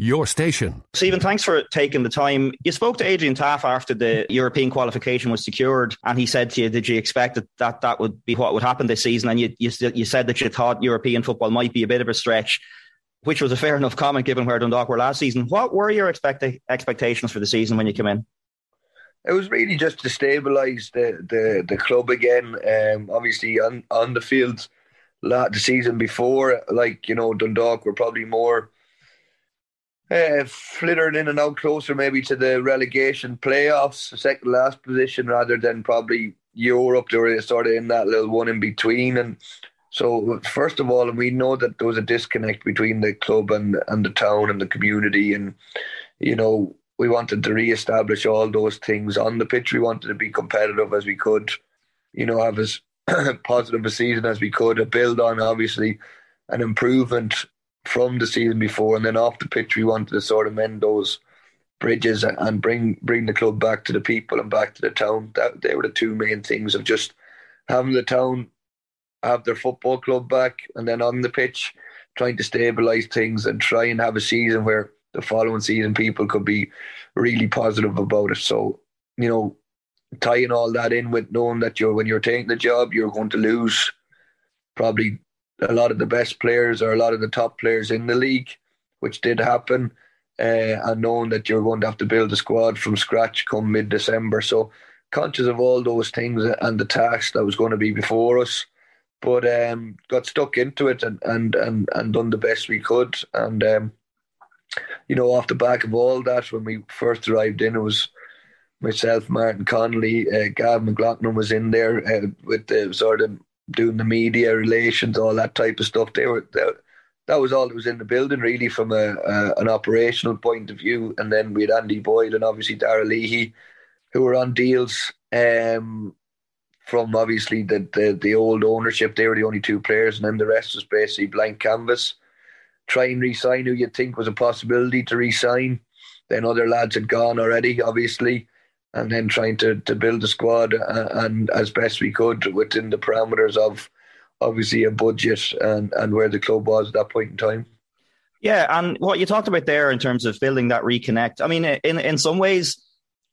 your station. Stephen, thanks for taking the time. You spoke to Adrian Taaffe after the European qualification was secured, and he said to you, Did you expect that that, that would be what would happen this season? And you, you, you said that you thought European football might be a bit of a stretch, which was a fair enough comment given where Dundalk were last season. What were your expect- expectations for the season when you came in? It was really just to stabilise the, the, the club again. Um, obviously, on, on the field, the season before, like, you know, Dundalk were probably more uh, in and out closer maybe to the relegation playoffs, second last position, rather than probably Europe. They were sort of in that little one in between. And so, first of all, we know that there was a disconnect between the club and, and the town and the community. And, you know, we wanted to re-establish all those things on the pitch. We wanted to be competitive as we could, you know, have as positive a season as we could, a build on obviously an improvement from the season before, and then off the pitch, we wanted to sort of mend those bridges and bring bring the club back to the people and back to the town. That they were the two main things of just having the town have their football club back, and then on the pitch, trying to stabilise things and try and have a season where the following season people could be really positive about it. So you know, tying all that in with knowing that you're when you're taking the job, you're going to lose probably a lot of the best players or a lot of the top players in the league, which did happen, uh, and knowing that you're going to have to build a squad from scratch come mid December. So, conscious of all those things and the task that was going to be before us, but um, got stuck into it and, and, and, and done the best we could. And, um, you know, off the back of all that, when we first arrived in, it was myself, Martin Connolly, uh, Gav McLaughlin was in there uh, with the sort of doing the media relations, all that type of stuff. They were they, that was all that was in the building, really, from a, a, an operational point of view. And then we had Andy Boyle and obviously Darragh Leahy, who were on deals um, from obviously the, the the old ownership. They were the only two players, and then the rest was basically blank canvas. Try and re-sign who you'd think was a possibility to re-sign. Then other lads had gone already, obviously and then trying to, to build a squad uh, and as best we could within the parameters of obviously a budget and, and where the club was at that point in time. Yeah, and what you talked about there in terms of building that reconnect. I mean, in in some ways,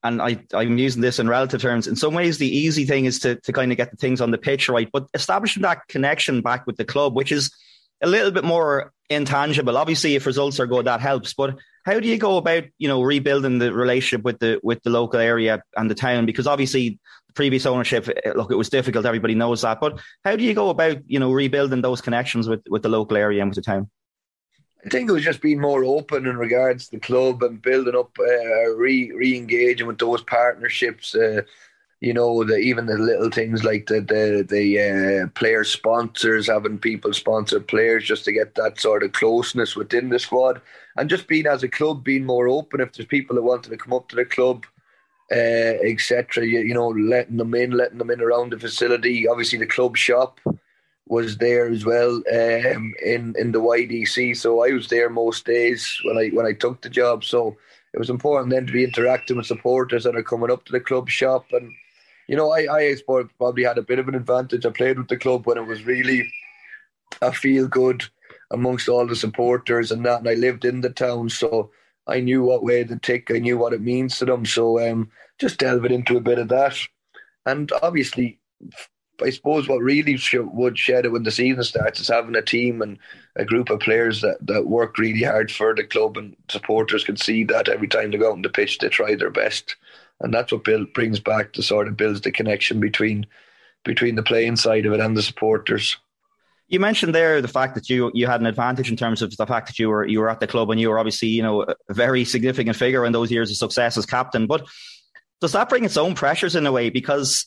and I, I'm using this in relative terms, in some ways the easy thing is to, to kind of get the things on the pitch right, but establishing that connection back with the club, which is a little bit more intangible. Obviously, if results are good, that helps. But how do you go about, you know, rebuilding the relationship with the with the local area and the town? Because obviously, previous ownership, eh, look, it was difficult. Everybody knows that. But how do you go about, you know, rebuilding those connections with with the local area and with the town? I think it was just being more open in regards to the club and building up, uh, re re engaging with those partnerships. Uh, you know, the even the little things like the the the uh, player sponsors, having people sponsor players just to get that sort of closeness within the squad, and just being as a club being more open. If there's people that wanted to come up to the club, uh, etc., you, you know, letting them in, letting them in around the facility. Obviously, the club shop was there as well um, in in the YDC. So I was there most days when I when I took the job. So it was important then to be interacting with supporters that are coming up to the club shop and you know, I, I probably had a bit of an advantage. I played with the club when it was really a feel good amongst all the supporters and that, and I lived in the town, so I knew what way to tick. I knew what it means to them. So um, just delving into a bit of that, and obviously, I suppose what really would shed it when the season starts is having a team and a group of players that, that work really hard for the club, and supporters can see that every time they go on the pitch, they try their best and that's what build, brings back the sort of builds the connection between between the playing side of it and the supporters. You mentioned there the fact that you you had an advantage in terms of the fact that you were you were at the club and you were obviously you know a very significant figure in those years of success as captain. But does that bring its own pressures in a way? Because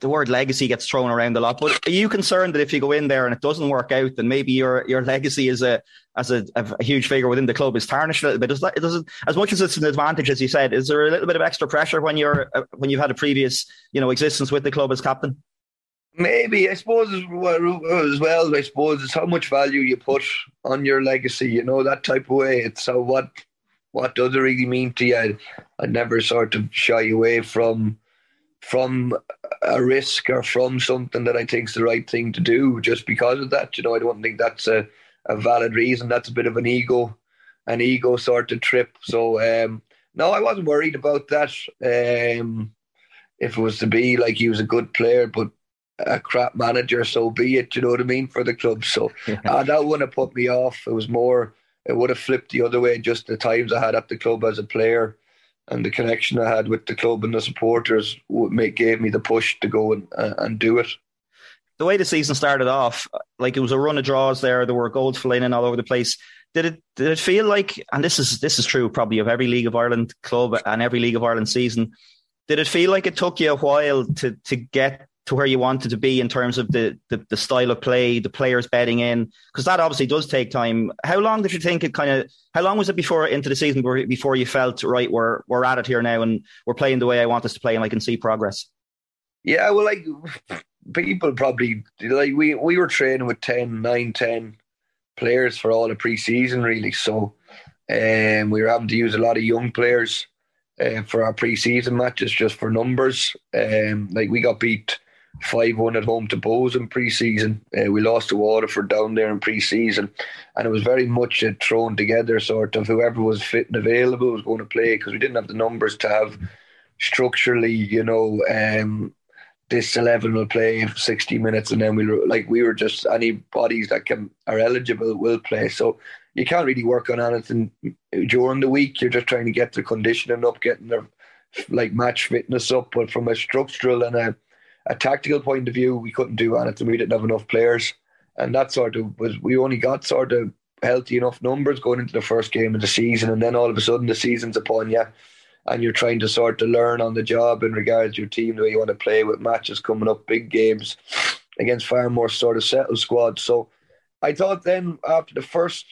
the word legacy gets thrown around a lot. But are you concerned that if you go in there and it doesn't work out, then maybe your your legacy as a as a, a huge figure within the club is tarnished a little bit? Does that, it, as much as it's an advantage, as you said, is there a little bit of extra pressure when you're uh, when you've had a previous you know existence with the club as captain? Maybe I suppose as well. I suppose it's how much value you put on your legacy. You know that type of way. It's so what what does it really mean to you? I, I never sort of shy away from from a risk or from something that I think is the right thing to do just because of that. You know, I don't think that's a, a valid reason. That's a bit of an ego, an ego sort of trip. So um, no, I wasn't worried about that. Um, if it was to be like he was a good player, but a crap manager, so be it. You know what I mean for the club. So uh, that wouldn't have put me off. It was more. It would have flipped the other way. Just the times I had at the club as a player, and the connection I had with the club and the supporters gave me the push to go and uh, and do it. The way the season started off, like it was a run of draws. There, there were goals flying in all over the place. Did it did it feel like? And this is this is true probably of every League of Ireland club and every League of Ireland season. Did it feel like it took you a while to to get to where you wanted to be in terms of the, the, the style of play, the players betting in? Because that obviously does take time. How long did you think it kind of? How long was it before into the season before you felt right? We're we're at it here now, and we're playing the way I want us to play, and I can see progress. Yeah, well, like people probably like we we were training with 10, 9, 10 players for all the preseason, really. So, um, we were having to use a lot of young players. Uh, for our pre-season matches, just for numbers, um, like we got beat 5 1 at home to Bohs in pre season. Uh, we lost to Waterford down there in pre season. And it was very much a thrown together sort of whoever was fit and available was going to play because we didn't have the numbers to have structurally, you know, um, this 11 will play 60 minutes and then we were like, we were just any bodies that can are eligible will play. So you can't really work on anything during the week. You're just trying to get the conditioning up, getting their like match fitness up. But from a structural and a a tactical point of view, we couldn't do anything. We didn't have enough players, and that sort of was. We only got sort of healthy enough numbers going into the first game of the season, and then all of a sudden the season's upon you, and you're trying to sort of learn on the job in regards to your team, the way you want to play with matches coming up, big games against far more sort of settled squads. So I thought then after the first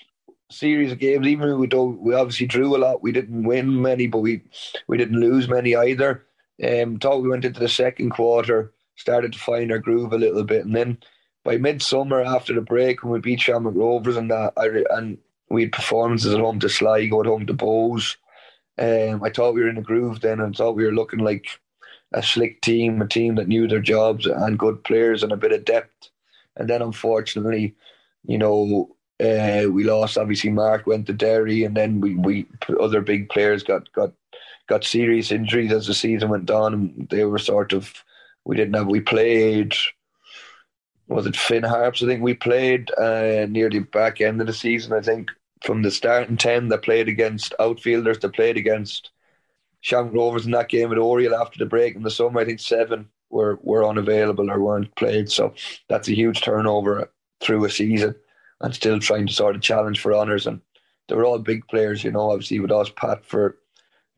series of games, even we don't, we obviously drew a lot. We didn't win many, but we we didn't lose many either. Um, thought we went into the second quarter started to find our groove a little bit. And then by midsummer after the break, when we beat Shamrock Rovers and that, I, and we had performances at home to Sligo, at home to Bohs, um, I thought we were in a groove then and thought we were looking like a slick team, a team that knew their jobs and good players and a bit of depth. And then unfortunately, you know, uh, we lost. Obviously, Mark went to Derry, and then we, we other big players got got got serious injuries as the season went on, and they were sort of we didn't have. We played. Was it Finn Harps? I think we played uh, near the back end of the season. I think from the starting ten that played against outfielders that played against Shamrock Rovers in that game at Oriel after the break in the summer. I think seven were were unavailable or weren't played. So that's a huge turnover through a season, and still trying to sort of challenge for honours. And they were all big players, you know. Obviously with us, Pat for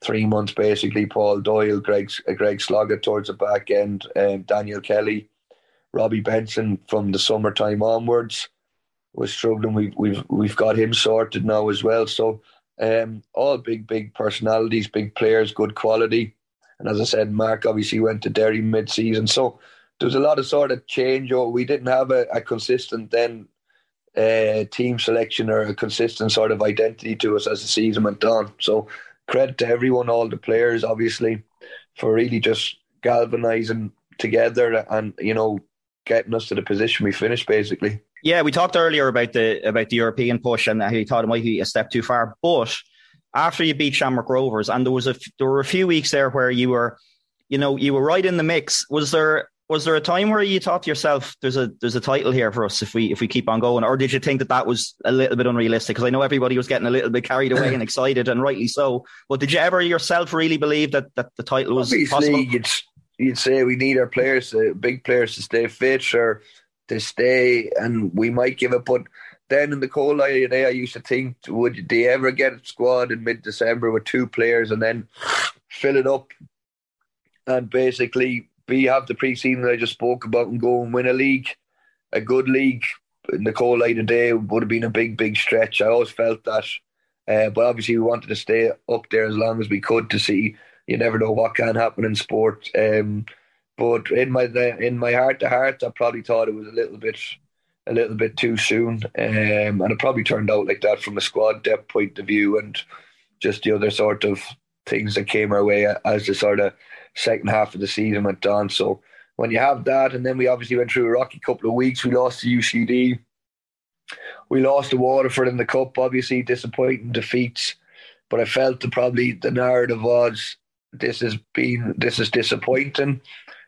three months basically. Paul Doyle, Greg uh, Greg Sloggett towards the back end, um, Daniel Kelly, Robbie Benson from the summertime onwards was struggling. We've we've we've got him sorted now as well. So um, all big big personalities, big players, good quality. And as I said, Mark obviously went to Derry mid season. So there was a lot of sort of change. Or we didn't have a, a consistent then uh, team selection or a consistent sort of identity to us as the season went on. So credit to everyone, all the players, obviously, for really just galvanizing together and you know getting us to the position we finished, basically. Yeah, we talked earlier about the about the European push and how you thought it might be a step too far, but after you beat Shamrock Rovers, and there was a there were a few weeks there where you were, you know, you were right in the mix. Was there was there a time where you thought to yourself, "There's a there's a title here for us if we if we keep on going," or did you think that that was a little bit unrealistic? Because I know everybody was getting a little bit carried away and excited, and rightly so. But did you ever yourself really believe that that the title was Obviously, possible? You'd, you'd say we need our players, uh, big players, to stay fit, or to stay, and we might give it. But then in the cold light of day, I used to think, would they ever get a squad in mid December with two players and then fill it up and basically be have the preseason I just spoke about and go and win a league, a good league in the cold light of day would have been a big, big stretch. I always felt that. Uh, but obviously, we wanted to stay up there as long as we could to see. You never know what can happen in sport. Um, but in my in my heart to heart, I probably thought it was a little bit a little bit too soon, um, and it probably turned out like that from a squad depth point of view, and just the other sort of things that came our way as the sort of second half of the season went on. So when you have that, and then we obviously went through a rocky couple of weeks. We lost to UCD. We lost to Waterford in the cup. Obviously, disappointing defeats. But I felt that probably the narrative was this has been this is disappointing.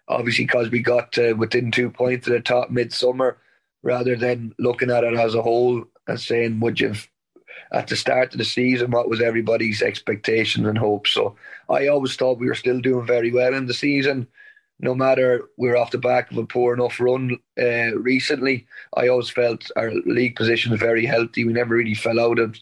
Obviously, because we got uh, within two points at the top midsummer, rather than looking at it as a whole and saying, "Would you?" At the start of the season, what was everybody's expectations and hopes? So I always thought we were still doing very well in the season no matter we're off the back of a poor enough run uh, recently, I always felt our league position was very healthy. We never really fell out of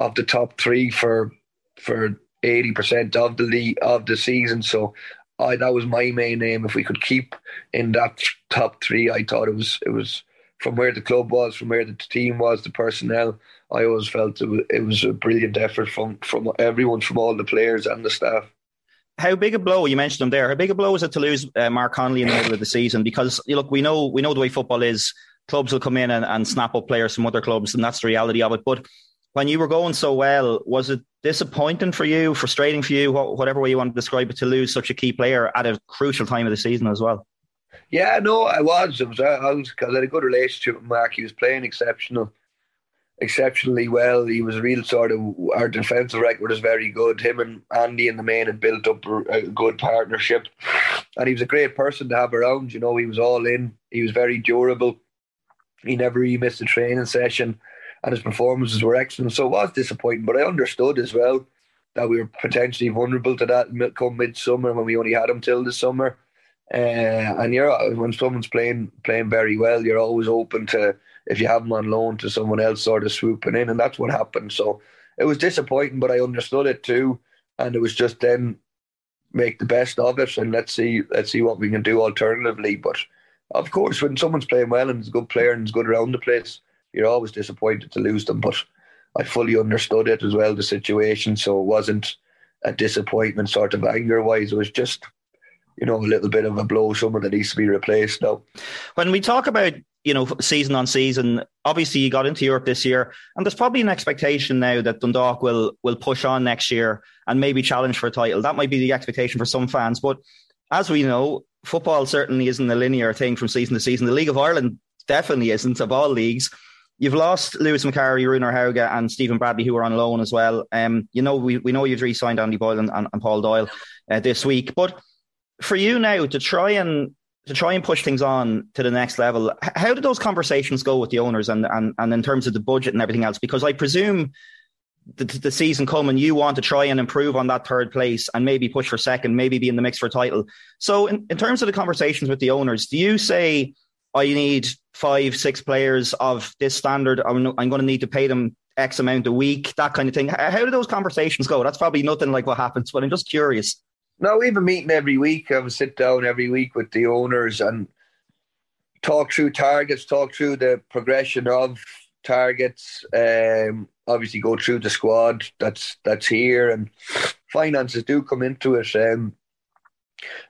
of the top three for for eighty percent of the league of the season. So I that was my main aim. If we could keep in that top three, I thought it was it was from where the club was, from where the team was, the personnel. I always felt it was, it was a brilliant effort from from everyone, from all the players and the staff how big a blow you mentioned them there? How big a blow was it to lose uh, Mark Connolly in the middle of the season? Because look, we know we know the way football is. Clubs will come in and, and snap up players from other clubs, and that's the reality of it. But when you were going so well, was it disappointing for you, frustrating for you, whatever way you want to describe it, to lose such a key player at a crucial time of the season as well? Yeah, no, I was. It was I was because I had a good relationship with Mark. He was playing exceptional exceptionally well. He was real sort of our defensive record is very good. Him and Andy in the main had built up a good partnership, and he was a great person to have around. You know, he was all in. He was very durable. He never really missed a training session, and his performances were excellent. So it was disappointing, but I understood as well that we were potentially vulnerable to that come midsummer when we only had him till the summer. Uh, and you're when someone's playing playing very well, you're always open to if you have them on loan to someone else sort of swooping in, and that's what happened. So it was disappointing, but I understood it too, and it was just then make the best of it, and let's see let's see what we can do alternatively. But of course, when someone's playing well and is a good player and is good around the place, you're always disappointed to lose them. But I fully understood it as well, the situation. So it wasn't a disappointment sort of anger wise. It was just, you know, a little bit of a blow, someone that needs to be replaced now. When we talk about you know, season on season. Obviously, you got into Europe this year, and there's probably an expectation now that Dundalk will will push on next year and maybe challenge for a title. That might be the expectation for some fans, but as we know, football certainly isn't a linear thing from season to season. The League of Ireland definitely isn't of all leagues. You've lost Lewis Macari, Runar Hauge, and Stephen Bradley, who are on loan as well. Um, you know, we, we know you've re-signed Andy Boyle and, and, and Paul Doyle uh, this week, but for you now to try and to try and push things on to the next level. How did those conversations go with the owners and and, and in terms of the budget and everything else? Because I presume the, the season coming, you want to try and improve on that third place and maybe push for second, maybe be in the mix for title. So, in, in terms of the conversations with the owners, do you say, I need five, six players of this standard? I'm, I'm going to need to pay them X amount a week, that kind of thing. How do those conversations go? That's probably nothing like what happens, but I'm just curious. No, we have a meeting every week. I would sit down every week with the owners and talk through targets, talk through the progression of targets. Um, obviously, go through the squad that's that's here, and finances do come into it. Um,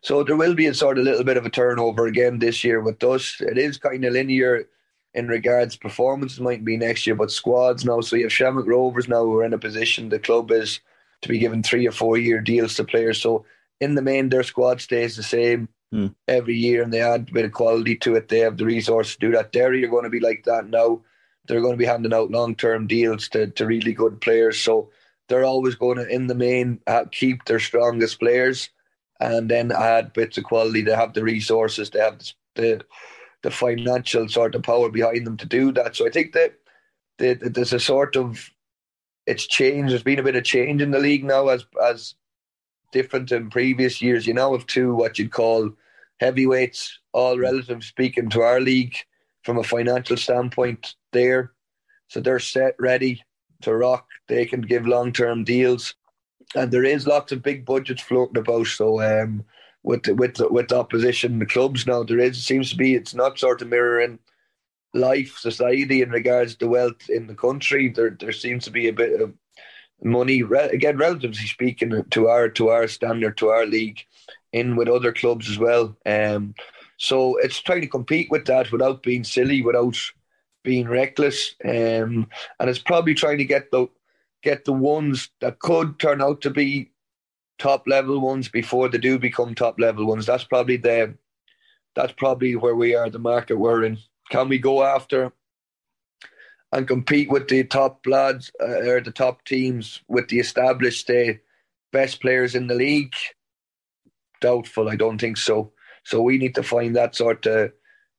so there will be a sort of little bit of a turnover again this year with us. It is kind of linear in regards performances might be next year, but squads now. So you have Shamrock Rovers now who are in a position the club is to be given three or four year deals to players. So in the main, their squad stays the same mm. every year, and they add a bit of quality to it. They have the resource to do that. Derry are going to be like that now. They're going to be handing out long term deals to, to really good players. So they're always going to, in the main, keep their strongest players and then add bits of quality. They have the resources, they have the the financial sort of power behind them to do that. So I think that, that there's a sort of it's changed. There's been a bit of change in the league now as as different than previous years. You now have two what you'd call heavyweights, all relative speaking to our league. from a financial standpoint there. So they're set, ready to rock. They can give long term deals. And there is lots of big budgets floating about. So um, with the, with the, with the opposition, the clubs now, there is it seems to be it's not sort of mirroring life, society in regards to wealth in the country. There there seems to be a bit of money again, relatively speaking, to our to our standard, to our league, in with other clubs as well. Um, so it's trying to compete with that without being silly, without being reckless, um, and it's probably trying to get the get the ones that could turn out to be top level ones before they do become top level ones. That's probably the that's probably where we are, the market we're in. Can we go after and compete with the top lads uh, or the top teams with the established uh, best players in the league? Doubtful. I don't think so. So we need to find that sort of,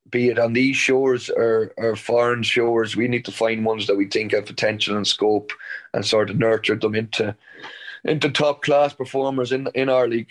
be it on these shores or, or foreign shores, we need to find ones that we think have potential and scope and sort of nurture them into into top class performers in in our league.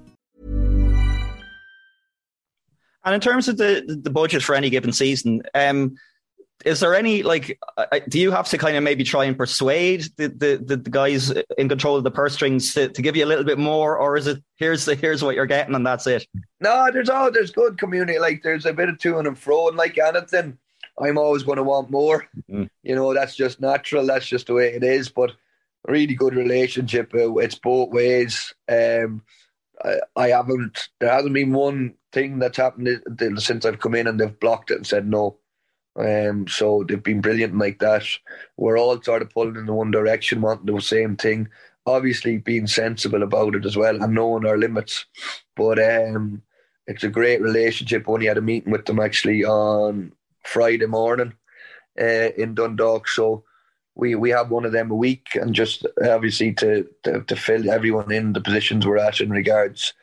And in terms of the the budget for any given season, um, is there any like do you have to kind of maybe try and persuade the, the, the, guys in control of the purse strings to, to give you a little bit more? Or is it here's the here's what you're getting and that's it? No there's all there's good community. Like there's a bit of to and fro and like anything i'm always going to want more. Mm. you know that's just natural. That's just the way it is. But really good relationship uh, it's both ways. Um I, I haven't there hasn't been one thing that's happened since I've come in and they've blocked it and said no. Um, so they've been brilliant like that. We're all sort of pulling in the one direction, wanting the same thing. Obviously, being sensible about it as well and knowing our limits. But um, it's a great relationship. Only had a meeting with them actually on Friday morning uh, in Dundalk. So we we have one of them a week, and just obviously to, to to fill everyone in the positions we're at in regards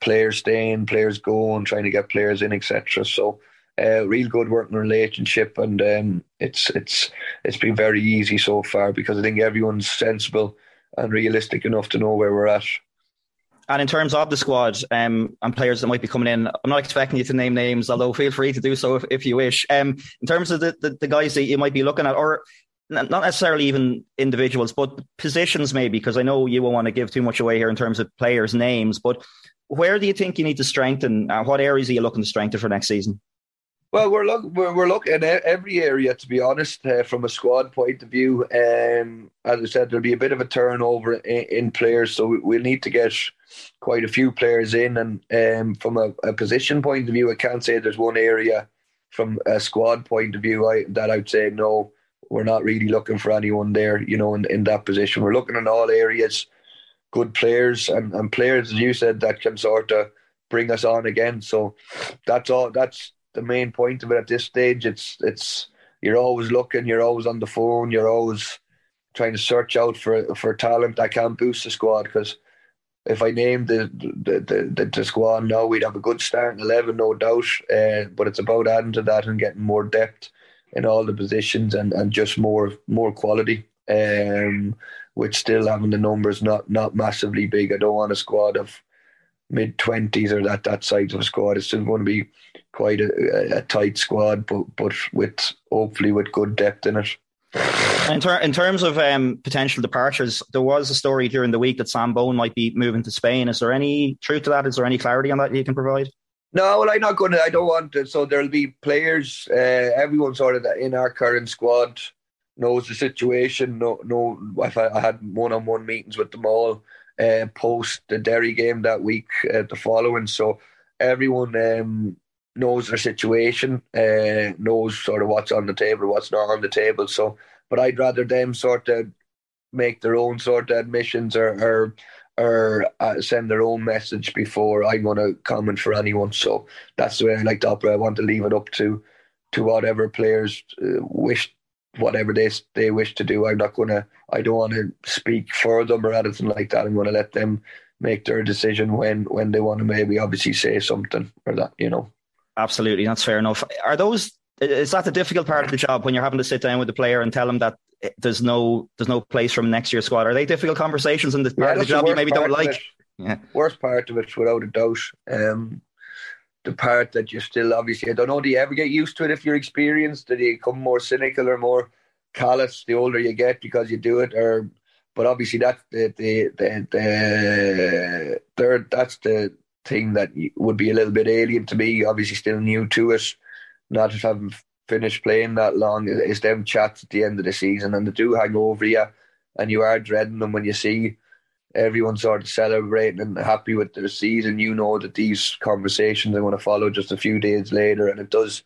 players staying, players going, trying to get players in, etc. So, uh, real good working relationship, and um, it's it's it's been very easy so far because I think everyone's sensible and realistic enough to know where we're at. And in terms of the squad um, and players that might be coming in, I'm not expecting you to name names, although feel free to do so if, if you wish. Um, in terms of the, the, the, guys that you might be looking at, or not necessarily even individuals, but positions maybe, because I know you won't want to give too much away here in terms of players' names, but where do you think you need to strengthen? Uh, what areas are you looking to strengthen for next season? Well, we're we're, we're looking at every area to be honest. Uh, from a squad point of view, um, as I said, there'll be a bit of a turnover in, in players, so we, we'll need to get quite a few players in. And um, from a, a, position point of view, I can't say there's one area from a squad point of view I, that I'd say no, we're not really looking for anyone there. You know, in, in that position, we're looking in all areas, good players and, and players, as you said, that can sort of bring us on again. So that's all. That's the main point of it at this stage. It's it's you're always looking, you're always on the phone, you're always trying to search out for for talent that can boost the squad. Because if I named the the, the the, squad now, we'd have a good starting eleven, no doubt. Uh, but it's about adding to that and getting more depth in all the positions and, and just more more quality. Um, with still having the numbers not not massively big. I don't want a squad of mid twenties or that that size of a squad. It's still going to be quite a, a, tight squad, but but with hopefully with good depth in it. In, ter- in terms of um, potential departures, there was a story during the week that Sam Bone might be moving to Spain. Is there any truth to that? Is there any clarity on that you can provide? No, well, I'm not going to. I don't want to. So there'll be players. Uh, everyone sort of in our current squad knows the situation. No, no. I had one-on-one meetings with them all uh, post the Derry game that week, uh, the following. So everyone um, knows their situation, uh, knows sort of what's on the table, what's not on the table. So, but I'd rather them sort of make their own sort of admissions or or, or uh, send their own message before I'm going to comment for anyone. So that's the way I like to operate. I want to leave it up to to whatever players uh, wish whatever they they wish to do. I'm not gonna. I don't want to speak for them or anything like that. I'm to let them make their decision when when they want to maybe obviously say something or that you know. Absolutely, that's fair enough. Are those? Is that the difficult part of the job when you're having to sit down with the player and tell them that there's no there's no place from next year's squad? Are they difficult conversations in the part yeah, of the job the you maybe don't like? Yeah. Worst part of it, without a doubt. Um, the part that you still obviously I don't know, do you ever get used to it if you're experienced? Do you become more cynical or more callous the older you get because you do it or but obviously that's the the the, the third that's the thing that would be a little bit alien to me, obviously still new to it, not having finished playing that long, is them chats at the end of the season and they do hang over you and you are dreading them when you see everyone sort of celebrating and happy with their season, you know that these conversations are going to follow just a few days later, and it does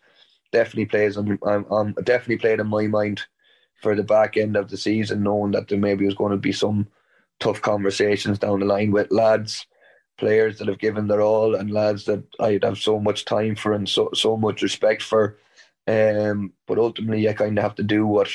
definitely plays on. I'm, I'm definitely played in my mind for the back end of the season, knowing that there maybe was going to be some tough conversations down the line with lads, players that have given their all, and lads that I'd have so much time for and so so much respect for. Um, but ultimately, you kind of have to do what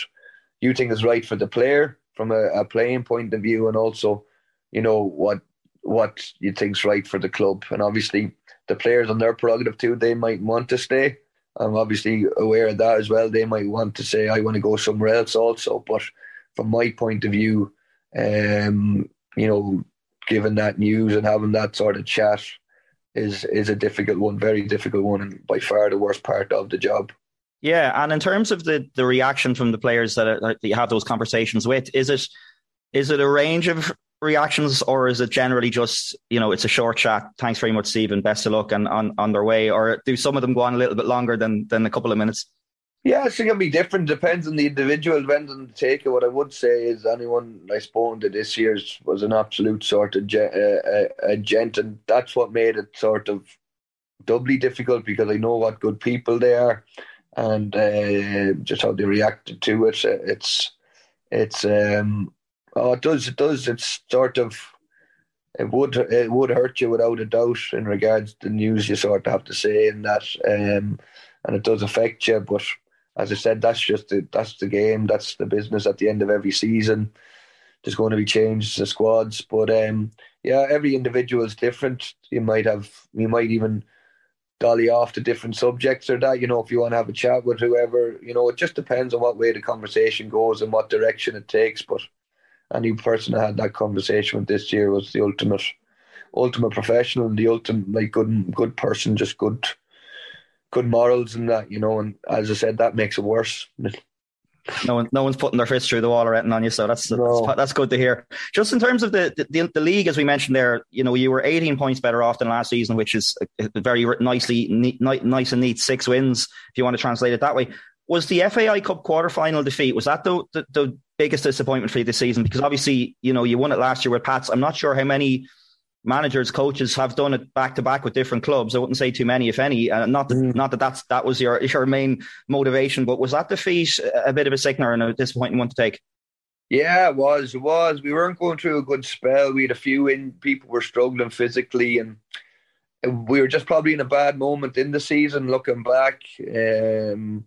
you think is right for the player from a, a playing point of view, and also you know what what you think's right for the club. And obviously, the players on their prerogative too. They might want to stay. I'm obviously aware of that as well. They might want to say, "I want to go somewhere else," also. But from my point of view, um, you know, given that news and having that sort of chat is is a difficult one, very difficult one, and by far the worst part of the job. Yeah, and in terms of the the reaction from the players that, are, that you have those conversations with, is it is it a range of reactions, or is it generally just you know it's a short chat? Thanks very much, Stephen. Best of luck and on, on their way. Or do some of them go on a little bit longer than than a couple of minutes? Yeah, it's going to be different. Depends on the individual, depends on the taker. What I would say is anyone I spoke to this year was an absolute sort of ge- uh, a gent, and that's what made it sort of doubly difficult because I know what good people they are, and uh, just how they reacted to it. It's it's um, Oh, it does. It does. It's sort of. It would it would hurt you without a doubt in regards to the news you sort of have to say and that, um, and it does affect you. But as I said, that's just the, that's the game. That's the business. At the end of every season, there's going to be changes to squads. But um, yeah, every individual is different. You might have you might even dolly off to different subjects or that. You know, if you want to have a chat with whoever, you know, it just depends on what way the conversation goes and what direction it takes. But any person I had that conversation with this year was the ultimate, ultimate professional, the ultimate like good, good person, just good, good morals and that, you know. And as I said, that makes it worse. no one, no one's putting their fist through the wall or anything on you, so that's no. that's, that's, good to hear. Just in terms of the, the, the league, as we mentioned there, you know, you were 18 points better off than last season, which is very nicely neat, nice and neat six wins, if you want to translate it that way. Was the FAI Cup quarter final defeat was that the, the, the biggest disappointment for you this season? Because obviously, you know, you won it last year with Pats. I'm not sure how many managers, coaches have done it back to back with different clubs. I wouldn't say too many, if any. Uh, not that, mm. not that that's that was your your main motivation, but was that defeat a bit of a signal and a disappointing one to take? Yeah, it was. It was. We weren't going through a good spell. We had a few in. People were struggling physically, and we were just probably in a bad moment in the season. Looking back, um,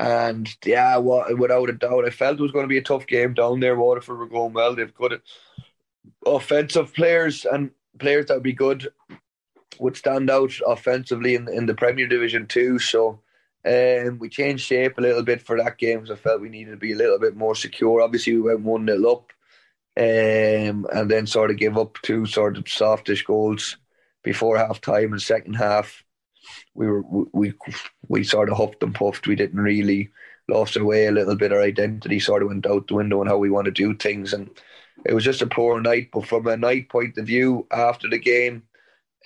and yeah, without a doubt, I felt it was going to be a tough game down there. Waterford were going well. They've got offensive players, and players that would be good would stand out offensively in, in the Premier Division too. So um, we changed shape a little bit for that game because I felt we needed to be a little bit more secure. Obviously, we went 1 0 up um, and then sort of gave up two sort of softish goals before half time and second half. We were we we sort of huffed and puffed. We didn't really lost our way a little bit. Our identity sort of went out the window and how we want to do things. And it was just a poor night. But from a night point of view, after the game,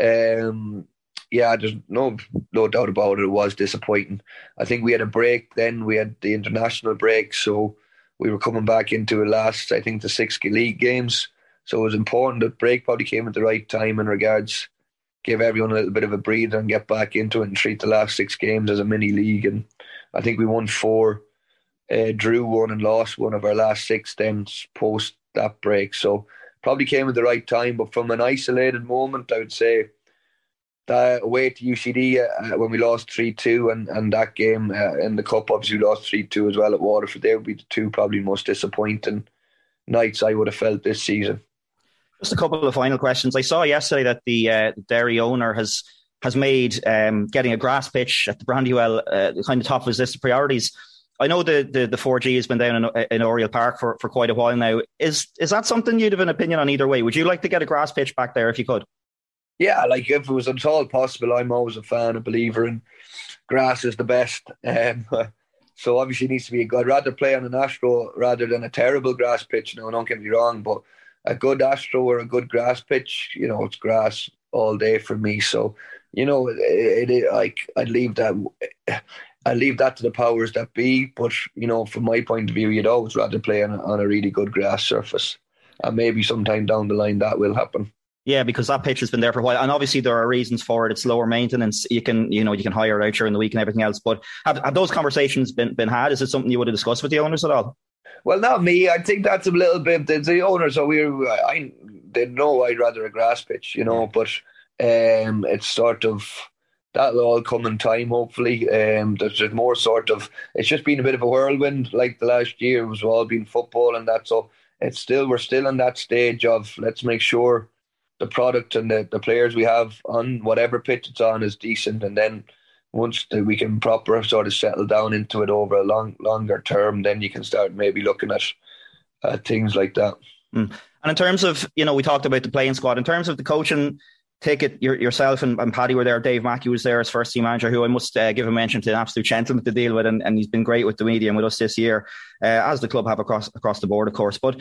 um, yeah, there's no no doubt about it. It was disappointing. I think we had a break then. We had the international break, so we were coming back into the last. I think the six league games. So it was important that break probably came at the right time in regards give everyone a little bit of a breather and get back into it and treat the last six games as a mini league. And I think we won four, uh, drew one, and lost one of our last six then post that break. So probably came at the right time. But from an isolated moment, I would say that away to UCD uh, when we lost three two, and and that game uh, in the cup obviously we lost three two as well at Waterford. They would be the two probably most disappointing nights I would have felt this season. Just a couple of final questions. I saw yesterday that the uh, Derry owner has has made um, getting a grass pitch at the Brandywell uh, kind of top of his list of priorities. I know the, the, the 4G has been down in, in Oriel Park for, for quite a while now. Is is that something you'd have an opinion on either way? Would you like to get a grass pitch back there if you could? Yeah, like if it was at all possible, I'm always a fan, a believer in grass is the best. Um, so obviously it needs to be good. I'd rather play on an Astro rather than a terrible grass pitch. No, don't get me wrong, but a good Astro or a good grass pitch, you know, it's grass all day for me. So you know, it, it like I'd leave that I leave that to the powers that be. But you know, from my point of view, you'd always rather play on a, on a really good grass surface, and maybe sometime down the line that will happen. Yeah, because that pitch has been there for a while, and obviously there are reasons for it. It's lower maintenance. You can, you know, you can hire it out during the week and everything else. But have, have those conversations been been had? Is it something you would have discussed with the owners at all? Well, not me. I think that's a little bit the, the owners. So we, I, they know I'd rather a grass pitch, you know, but um, it's sort of that'll all come in time, hopefully. Um, there's just more sort of, it's just been a bit of a whirlwind like the last year. It was all been football and that. So it's still, we're still in that stage of let's make sure the product and the, the players we have on whatever pitch it's on is decent. And then once the, we can proper sort of settle down into it over a long, longer term, then you can start maybe looking at, at things like that. Mm. And in terms of, you know, we talked about the playing squad. In terms of the coaching, take it your, yourself and, and Paddy were there. Dave Mackey was there as first team manager, who I must uh, give a mention to an absolute gentleman to deal with, and, and he's been great with the media and with us this year, uh, as the club have across across the board, of course. But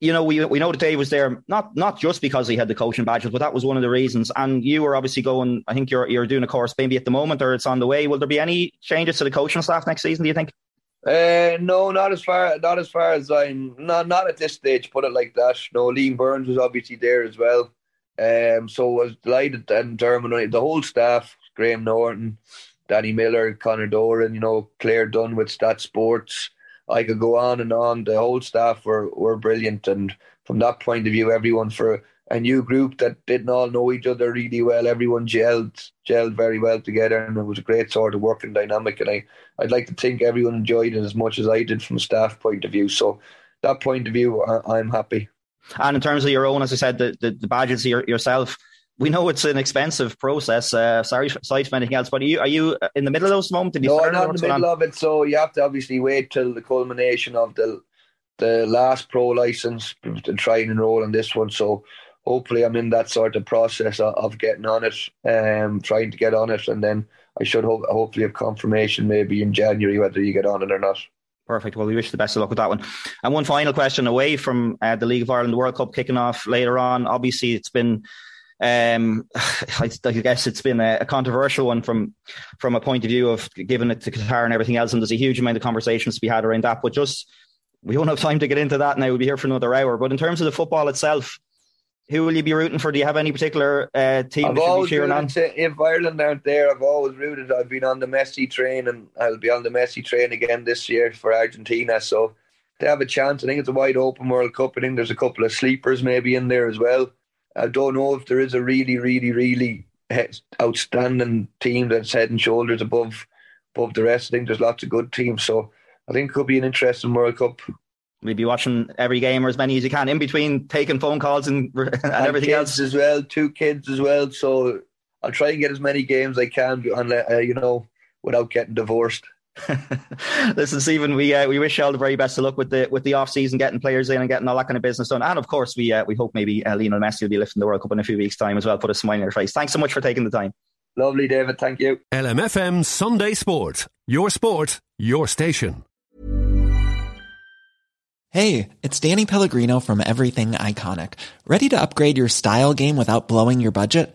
you know, we we know that Dave was there not not just because he had the coaching badges, but that was one of the reasons. And you were obviously going. I think you're you're doing a course maybe at the moment, or it's on the way. Will there be any changes to the coaching staff next season? Do you think? Uh, no, not as far not as far as I'm not not at this stage. Put it like that. No, Liam Burns was obviously there as well. Um, so I was delighted and Dermot, the whole staff, Graham Norton, Danny Miller, Connor Doran, you know, Claire Dunn with Stat Sports. I could go on and on. The whole staff were, were brilliant. And from that point of view, everyone for a new group that didn't all know each other really well, everyone gelled, gelled very well together. And it was a great sort of working dynamic. And I, I'd like to think everyone enjoyed it as much as I did from a staff point of view. So that point of view, I, I'm happy. And in terms of your own, as I said, the, the, the badges your, yourself, we know it's an expensive process. Uh, sorry, sorry for anything else, but are you are you in the middle of those moments? no, I'm not in the middle of it. So you have to obviously wait till the culmination of the the last pro license to try and enroll in this one. So hopefully, I'm in that sort of process of, of getting on it, um, trying to get on it, and then I should ho- hopefully have confirmation maybe in January whether you get on it or not. Perfect. Well, we wish the best of luck with that one. And one final question away from uh, the League of Ireland World Cup kicking off later on. Obviously, it's been um, I, I, guess it's been a, a, controversial one from from a point of view of giving it to Qatar and everything else, and there's a huge amount of conversations to be had around that. But just we won't have time to get into that now. We'll be here for another hour. But in terms of the football itself, who will you be rooting for? Do you have any particular uh, team I've always cheering on? if Ireland aren't there, I've always rooted. I've been on the Messi train, and I'll be on the Messi train again this year for Argentina. So they have a chance. I think it's a wide open World Cup. I think there's a couple of sleepers maybe in there as well. I don't know if there is a really, really, really outstanding team that's head and shoulders above above the rest. I think there's lots of good teams. So I think it could be an interesting World Cup. We'll be watching every game or as many as you can in between taking phone calls and, and, and everything else as well. Two kids as well, so I'll try and get as many games I can, uh, you know, without getting divorced. Listen, Stephen, we uh, we wish you all the very best of luck with the with the off season, getting players in and getting all that kind of business done. And of course, we uh, we hope maybe uh, Lionel Messi will be lifting the World Cup in a few weeks' time as well. Put a smile on your face. Thanks so much for taking the time. Lovely, David. Thank you. LMFM Sunday Sport. Your sport, your station. Hey, it's Danny Pellegrino from Everything Iconic. Ready to upgrade your style game without blowing your budget?